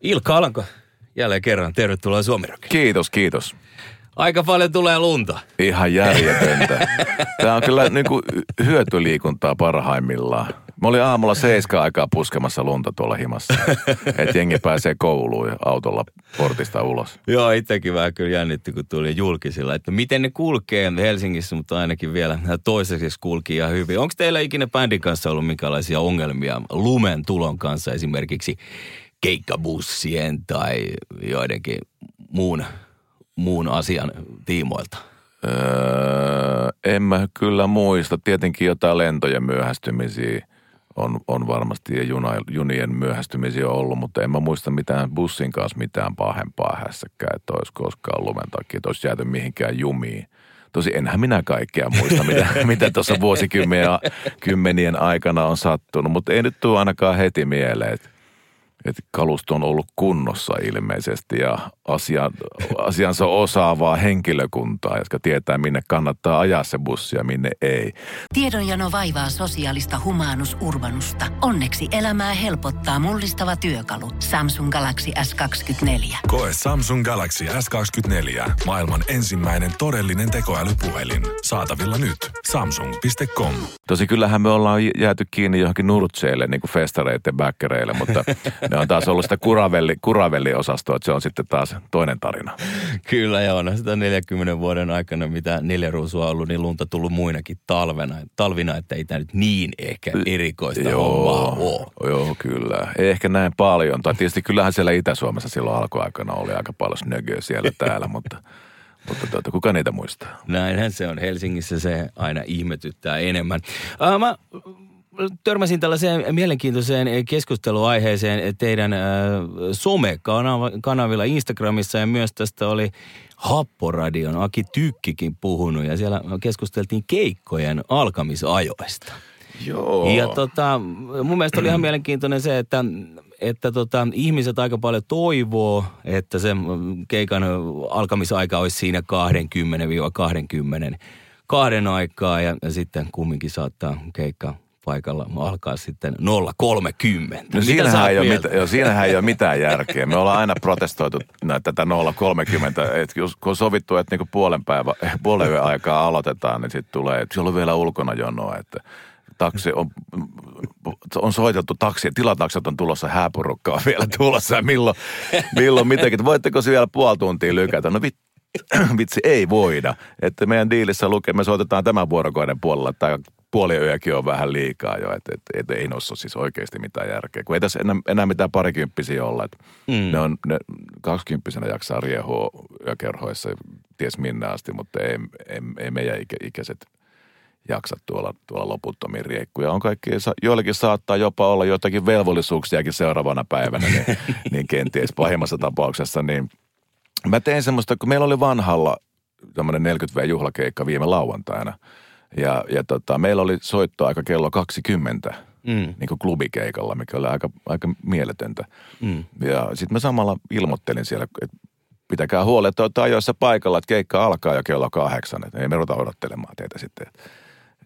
Ilkka Alanko, jälleen kerran tervetuloa suomi Kiitos, kiitos. Aika paljon tulee lunta. Ihan järjetöntä. Tämä on kyllä niin kuin hyötyliikuntaa parhaimmillaan. Mä olin aamulla seiska aikaa puskemassa lunta tuolla himassa. Että jengi pääsee kouluun ja autolla portista ulos. Joo, itsekin vähän kyllä jännitti, kun tuli julkisilla, että miten ne kulkee Helsingissä, mutta ainakin vielä toiseksi kulki ihan hyvin. Onko teillä ikinä bändin kanssa ollut minkälaisia ongelmia lumen tulon kanssa esimerkiksi keikkabussien tai joidenkin muun, muun asian tiimoilta? Öö, en mä kyllä muista. Tietenkin jotain lentojen myöhästymisiä on, on varmasti ja juna, junien myöhästymisiä ollut, mutta en mä muista mitään bussin kanssa mitään pahempaa hässäkään, että olisi koskaan lumen takia, että olisi jääty mihinkään jumiin. Tosi enhän minä kaikkea muista, mitä, mitä tuossa vuosikymmenien aikana on sattunut, mutta ei nyt tule ainakaan heti mieleen, että että kalusto on ollut kunnossa ilmeisesti ja asian, asiansa osaavaa henkilökuntaa, jotka tietää minne kannattaa ajaa se bussi ja minne ei. Tiedonjano vaivaa sosiaalista humanus urbanusta. Onneksi elämää helpottaa mullistava työkalu. Samsung Galaxy S24. Koe Samsung Galaxy S24. Maailman ensimmäinen todellinen tekoälypuhelin. Saatavilla nyt. Samsung.com. Tosi kyllähän me ollaan jääty kiinni johonkin nurtseille, niin kuin festareiden backereille, mutta ne on taas ollut sitä kuravelli, kuravelli-osastoa, että se on sitten taas toinen tarina. Kyllä joo, no sitä 40 vuoden aikana, mitä neljä ruusua on ollut, niin lunta tullut muinakin talvena, talvina, että ei tämä nyt niin ehkä erikoista joo, hommaa ole. Joo, kyllä. Ei ehkä näin paljon. Tai tietysti kyllähän siellä Itä-Suomessa silloin alkuaikana oli aika paljon snögöä siellä täällä, mutta... Mutta tuota, kuka niitä muistaa? Näinhän se on. Helsingissä se aina ihmetyttää enemmän. Uh, mä törmäsin tällaiseen mielenkiintoiseen keskusteluaiheeseen teidän äh, somekanavilla Instagramissa ja myös tästä oli Happoradion Aki Tykkikin puhunut ja siellä keskusteltiin keikkojen alkamisajoista. Joo. Ja tota, mun mielestä oli ihan mielenkiintoinen se, että, että tota, ihmiset aika paljon toivoo, että se keikan alkamisaika olisi siinä 20-20 kahden aikaa ja, ja sitten kumminkin saattaa keikka paikalla alkaa sitten 0,30. No siinähän ei, ole jo, siinähän ei ole mitään järkeä. Me ollaan aina protestoitu näitä tätä 0,30. että jos, kun on sovittu, että niinku puolen, päivä, puolen yön aikaa aloitetaan, niin sitten tulee, että siellä on vielä ulkona jonoa, että taksi on, on soiteltu taksi, tilatakset on tulossa, hääporukkaa vielä tulossa ja milloin, milloin mitäkin. Voitteko se vielä puoli tuntia lykätä? No vittu vitsi, ei voida. Että meidän diilissä lukee, me soitetaan tämän vuorokauden puolella tai puoli yökin on vähän liikaa jo, että et, et, ei noissa siis oikeasti mitään järkeä. Kun ei tässä enää, enää mitään parikymppisiä olla, että mm. ne on, ne kaksikymppisenä jaksaa riehua yökerhoissa ties minne asti, mutta ei, ei, ei meidän ikä, ikäiset jaksa tuolla, tuolla loputtomiin riekkuja. On kaikki, joillekin saattaa jopa olla jotakin velvollisuuksiakin seuraavana päivänä, niin, niin kenties pahimmassa tapauksessa, niin mä tein semmoista, kun meillä oli vanhalla tämmöinen 40V-juhlakeikka viime lauantaina – ja, ja tota, meillä oli soittoaika kello 20 mm. niin kuin klubikeikalla, mikä oli aika, aika mieletöntä. Mm. Ja sitten mä samalla ilmoittelin siellä, että pitäkää huoli, että olette ajoissa paikalla, että keikka alkaa jo kello kahdeksan. Että ei me ruveta odottelemaan teitä sitten.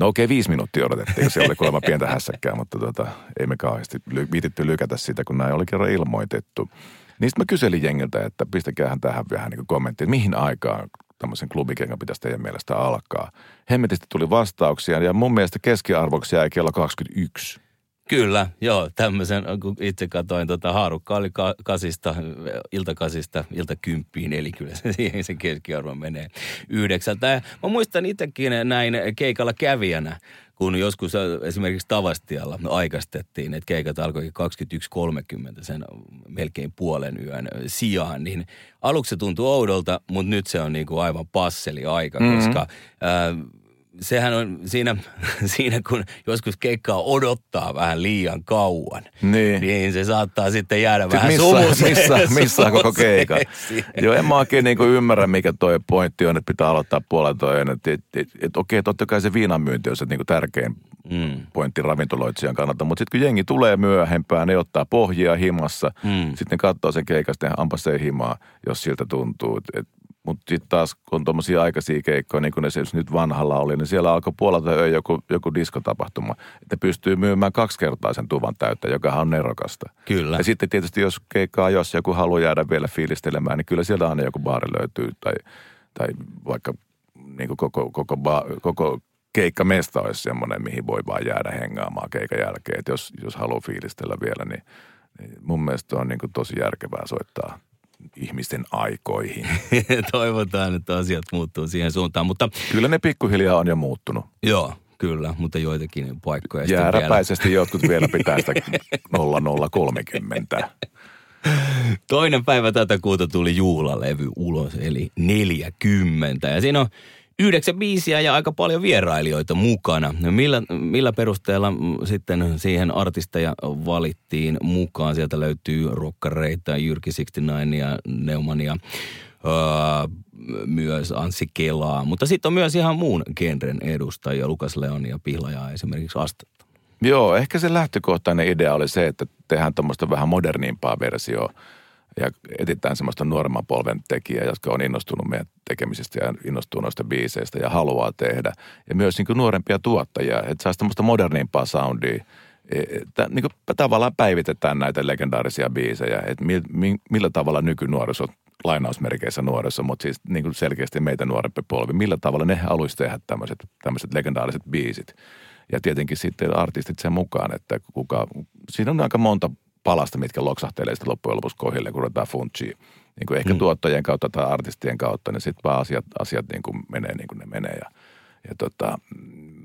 No okei, okay, viisi minuuttia odotettiin, se oli kuulemma pientä hässäkkää, mutta tota, ei me kauheasti viititty lykätä sitä, kun näin oli kerran ilmoitettu. Niin sitten mä kyselin jengiltä, että pistäkäähän tähän vähän niin kommentti, että mihin aikaan tämmöisen klubikengän pitäisi teidän mielestä alkaa. Hemmetisti tuli vastauksia ja mun mielestä keskiarvoksi jäi kello 21. Kyllä, joo, tämmöisen, kun itse katsoin, tota, haarukka oli ka- kasista, iltakasista iltakymppiin, eli kyllä se siihen se keskiarvo menee yhdeksältä. Ja mä muistan itsekin näin keikalla kävijänä, kun joskus esimerkiksi Tavastialla aikastettiin, että keikat alkoi 21.30 sen melkein puolen yön sijaan, niin aluksi se tuntui oudolta, mutta nyt se on niin kuin aivan passeli aika, mm-hmm. koska ää, sehän on siinä, siinä, kun joskus keikkaa odottaa vähän liian kauan, Niin. niin se saattaa sitten jäädä Sitten vähän missä, missä, missä koko sumuseeksi. Joo, en mä oikein niinku ymmärrä, mikä toi pointti on, että pitää aloittaa puolelta yön. Että et, et, et, okei, totta kai se viinan myynti on se niinku tärkein Mm. pointti ravintoloitsijan kannalta. Mutta sitten kun jengi tulee myöhempään, ne ottaa pohjia himassa. Mm. Sitten katsoo sen keikasta ja ampas se himaa, jos siltä tuntuu. Et, et, mutta sitten taas, kun on tuommoisia aikaisia keikkoja, niin kuin ne siis nyt vanhalla oli, niin siellä alkoi puolelta yö joku, joku diskotapahtuma. Että pystyy myymään kaksi kertaa sen tuvan täyttä, joka on nerokasta. Kyllä. Ja sitten tietysti jos keikkaa, jos joku haluaa jäädä vielä fiilistelemään, niin kyllä sieltä aina joku baari löytyy. Tai, tai vaikka niin kuin koko, koko, ba, koko keikkamesta olisi semmoinen, mihin voi vaan jäädä hengaamaan keikan jälkeen. Että jos, jos haluaa fiilistellä vielä, niin, niin mun mielestä on niin kuin tosi järkevää soittaa ihmisten aikoihin. Toivotaan, että asiat muuttuu siihen suuntaan, mutta Kyllä ne pikkuhiljaa on jo muuttunut. joo, kyllä, mutta joitakin paikkoja sitten vielä. Jääräpäisesti jotkut vielä pitää sitä 0030. Toinen päivä tätä kuuta tuli juhlalevy ulos, eli 40. Ja siinä on yhdeksän biisiä ja aika paljon vierailijoita mukana. Millä, millä perusteella sitten siihen artisteja valittiin mukaan? Sieltä löytyy rokkareita, Jyrki 69 ja Neumania, öö, myös Anssi Kelaa. Mutta sitten on myös ihan muun genren edustajia, Lukas Leon ja Pihlaja esimerkiksi Astetta. Joo, ehkä se lähtökohtainen idea oli se, että tehdään tuommoista vähän modernimpaa versioa ja etsitään semmoista nuoremman polven tekijää, jotka on innostunut meidän tekemisestä ja innostuu noista biiseistä ja haluaa tehdä. Ja myös niin nuorempia tuottajia, että saisi tämmöistä modernimpaa soundia. Että niin kuin tavallaan päivitetään näitä legendaarisia biisejä, että mi, mi, millä tavalla nykynuoriso, lainausmerkeissä nuoriso, mutta siis niin kuin selkeästi meitä nuorempi polvi, millä tavalla ne haluaisi tehdä tämmöiset, tämmöiset legendaariset biisit. Ja tietenkin sitten artistit sen mukaan, että kuka, siinä on aika monta palasta, mitkä loksahtelee sitten loppujen lopuksi kohille, kun ruvetaan funchia. Niin kuin ehkä mm. tuottajien kautta tai artistien kautta, niin sitten vaan asiat, asiat niin kuin menee niin kuin ne menee. Ja, ja tota,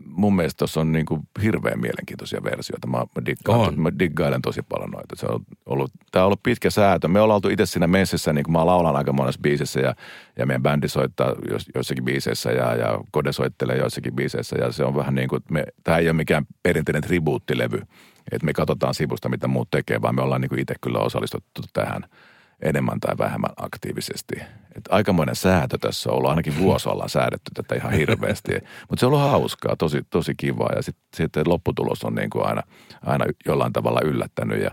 mun mielestä tuossa on niin kuin hirveän mielenkiintoisia versioita. Mä, mä, diggaan, On. mä diggailen tosi paljon noita. Se on ollut, tää on ollut pitkä säätö. Me ollaan oltu itse siinä messissä, niin kuin mä laulan aika monessa biisissä ja, ja meidän bändi soittaa jos, joissakin biiseissä ja, ja Kode soittelee joissakin biiseissä. Ja se on vähän niin kuin, me, tämä ei ole mikään perinteinen tribuuttilevy, että me katsotaan sivusta, mitä muut tekee, vaan me ollaan niin kuin itse kyllä osallistuttu tähän enemmän tai vähemmän aktiivisesti. Et aikamoinen säätö tässä on ollut, ainakin vuosi ollaan säädetty tätä ihan hirveästi. Mutta se on ollut hauskaa, tosi, tosi kivaa ja sitten sit lopputulos on niin kuin aina, aina jollain tavalla yllättänyt ja,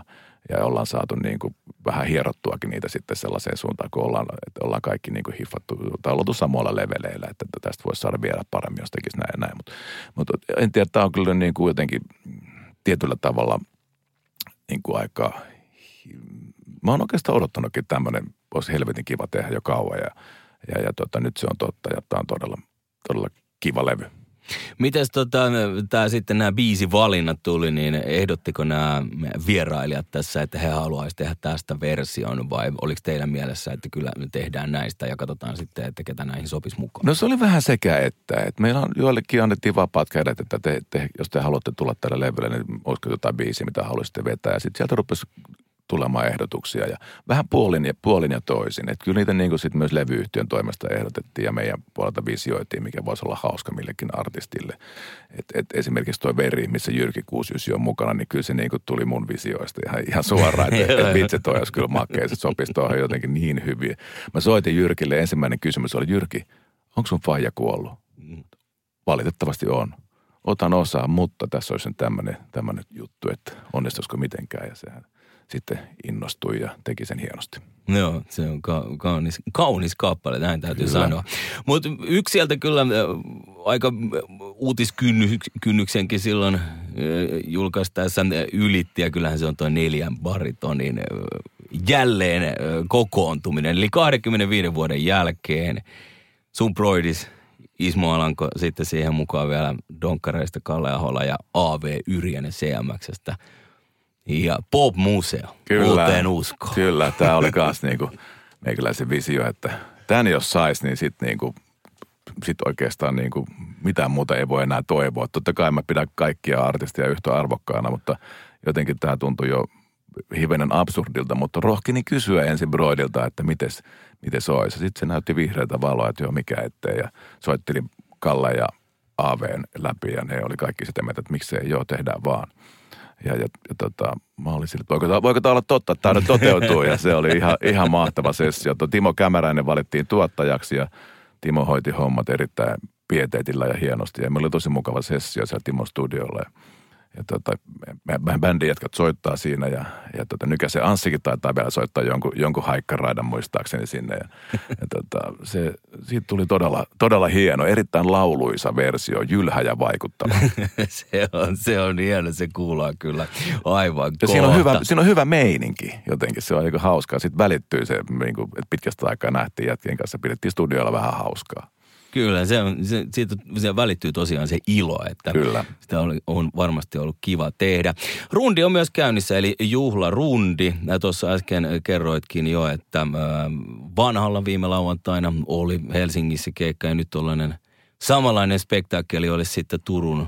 ja ollaan saatu niin kuin vähän hierottuakin niitä sitten sellaiseen suuntaan, kun ollaan, että ollaan kaikki niin kuin hiffattu tai oltu samoilla leveleillä, että tästä voisi saada vielä paremmin, jos tekisi näin ja näin. Mutta, mutta en tiedä, tämä on kyllä niin kuin jotenkin tietyllä tavalla niin kuin aika mä oon oikeastaan odottanutkin että tämmöinen, olisi helvetin kiva tehdä jo kauan ja, ja, ja tota, nyt se on totta ja tämä on todella, todella kiva levy. Mites tota, tää sitten nämä biisivalinnat tuli, niin ehdottiko nämä vierailijat tässä, että he haluaisivat tehdä tästä version vai oliko teidän mielessä, että kyllä me tehdään näistä ja katsotaan sitten, että ketä näihin sopisi mukaan? No se oli vähän sekä että, että meillä on joillekin annettiin vapaat kädet, että te, te, jos te haluatte tulla tälle levylle, niin olisiko jotain biisiä, mitä haluaisitte vetää. Ja sitten sieltä rupesi tulemaan ehdotuksia ja vähän puolin ja, puolin ja toisin. Että kyllä niitä niin kuin sit myös levyyhtiön toimesta ehdotettiin ja meidän puolelta visioitiin, mikä voisi olla hauska millekin artistille. Et, et esimerkiksi tuo Veri, missä Jyrki Kuusjysi on mukana, niin kyllä se niin kuin tuli mun visioista ihan, ihan suoraan, että et, et vitsi toi olisi kyllä makea, se sopisi tuohon jotenkin niin hyvin. Mä soitin Jyrkille, ensimmäinen kysymys oli, Jyrki, onko sun faija kuollut? Valitettavasti on. Otan osaa, mutta tässä olisi tämmöinen, tämmöinen juttu, että onnistuisiko mitenkään ja sehän – sitten innostui ja teki sen hienosti. Joo, se on ka- kaunis, kaunis kappale, näin täytyy kyllä. sanoa. Mutta yksi sieltä kyllä äh, aika uutiskynnyksenkin silloin äh, julkaistaessa äh, ylitti, ja kyllähän se on tuo neljän baritonin jälleen kokoontuminen. Eli 25 vuoden jälkeen sun broidis Ismo Alanko sitten siihen mukaan vielä Donkkareista Kalle Ahola ja AV Yrjänen CMXstä – ja Pop Museo, kyllä, uuteen uskoon. Kyllä, tämä oli myös niinku meikäläisen visio, että tämän jos saisi, niin sitten niinku, sit oikeastaan niinku mitään muuta ei voi enää toivoa. Totta kai mä pidän kaikkia artisteja yhtä arvokkaana, mutta jotenkin tämä tuntui jo hivenen absurdilta, mutta rohkini kysyä ensin Broidilta, että mites, miten se olisi. Sitten se näytti vihreätä valoa, että joo, mikä ettei. Ja soittelin Kalle ja AVn läpi ja ne oli kaikki sitä mieltä, että miksei joo, tehdään vaan. Ja, ja, ja tota, mä olin sille, voiko, voiko tämä olla totta, että tämä toteutuu ja se oli ihan, ihan mahtava sessio. Timo Kämäräinen valittiin tuottajaksi ja Timo hoiti hommat erittäin pieteetillä ja hienosti ja meillä oli tosi mukava sessio siellä Timon studiolla. Ja ja tota, meidän bändin jätkät soittaa siinä ja, ja tota, nykäisen Anssikin taitaa vielä soittaa jonkun, jonkun haikkaraidan muistaakseni sinne. Ja, ja tota, se, siitä tuli todella, todella hieno, erittäin lauluisa versio, jylhä ja vaikuttava. se, on, se on hieno, se kuuluu kyllä aivan ja siinä on, hyvä, siinä on hyvä meininki jotenkin, se on aika hauskaa. Sitten välittyy se, niin kuin, että pitkästä aikaa nähtiin jätkien kanssa, pidettiin studioilla vähän hauskaa. Kyllä, se on, se, siitä se välittyy tosiaan se ilo, että Kyllä. sitä on, on varmasti ollut kiva tehdä. Rundi on myös käynnissä, eli juhlarundi. Tuossa äsken kerroitkin jo, että vanhalla viime lauantaina oli Helsingissä keikka ja nyt tällainen samanlainen spektaakkeli olisi sitten Turun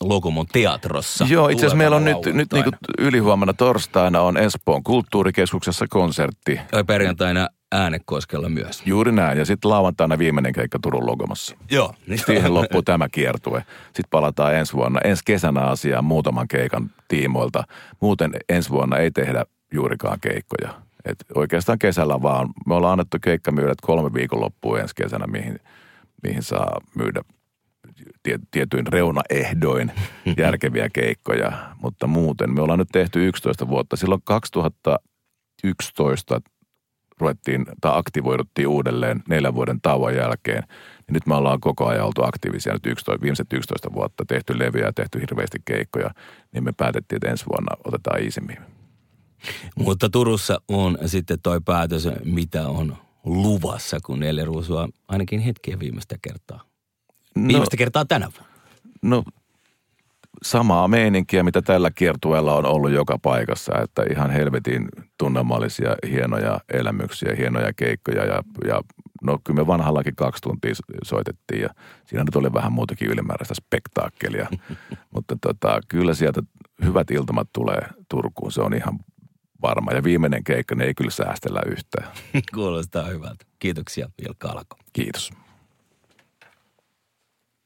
Lokomon teatrossa. Joo, itse asiassa meillä on nyt, nyt niin ylihuomenna torstaina on Espoon kulttuurikeskuksessa konsertti. Ja perjantaina Äänekoskella myös. Juuri näin. Ja sitten lauantaina viimeinen keikka Turun Logomassa. Joo. Siihen loppuu tämä kiertue. Sitten palataan ensi vuonna, ensi kesänä asiaan muutaman keikan tiimoilta. Muuten ensi vuonna ei tehdä juurikaan keikkoja. Et oikeastaan kesällä vaan. Me ollaan annettu keikkamyydät kolme viikonloppua ensi kesänä, mihin, mihin saa myydä tietyin reunaehdoin järkeviä keikkoja, mutta muuten me ollaan nyt tehty 11 vuotta. Silloin 2011 ruvettiin tai aktivoiduttiin uudelleen neljän vuoden tauon jälkeen. Ja nyt me ollaan koko ajan oltu aktiivisia nyt 11, viimeiset 11 vuotta, tehty leviä ja tehty hirveästi keikkoja, niin me päätettiin, että ensi vuonna otetaan iisimmin. Mutta Turussa on sitten toi päätös, mitä on luvassa, kun neljä ruusua ainakin hetkiä viimeistä kertaa. No, viimeistä kertaa tänä vuonna. No samaa meininkiä, mitä tällä kiertueella on ollut joka paikassa, että ihan helvetin tunnelmallisia, hienoja elämyksiä, hienoja keikkoja ja, ja no kyllä me vanhallakin kaksi tuntia soitettiin ja siinä nyt oli vähän muutakin ylimääräistä spektaakkelia, mutta tota, kyllä sieltä hyvät iltamat tulee Turkuun, se on ihan varma. Ja viimeinen keikka, ne ei kyllä säästellä yhtään. Kuulostaa hyvältä. Kiitoksia Ilkka Alko. Kiitos.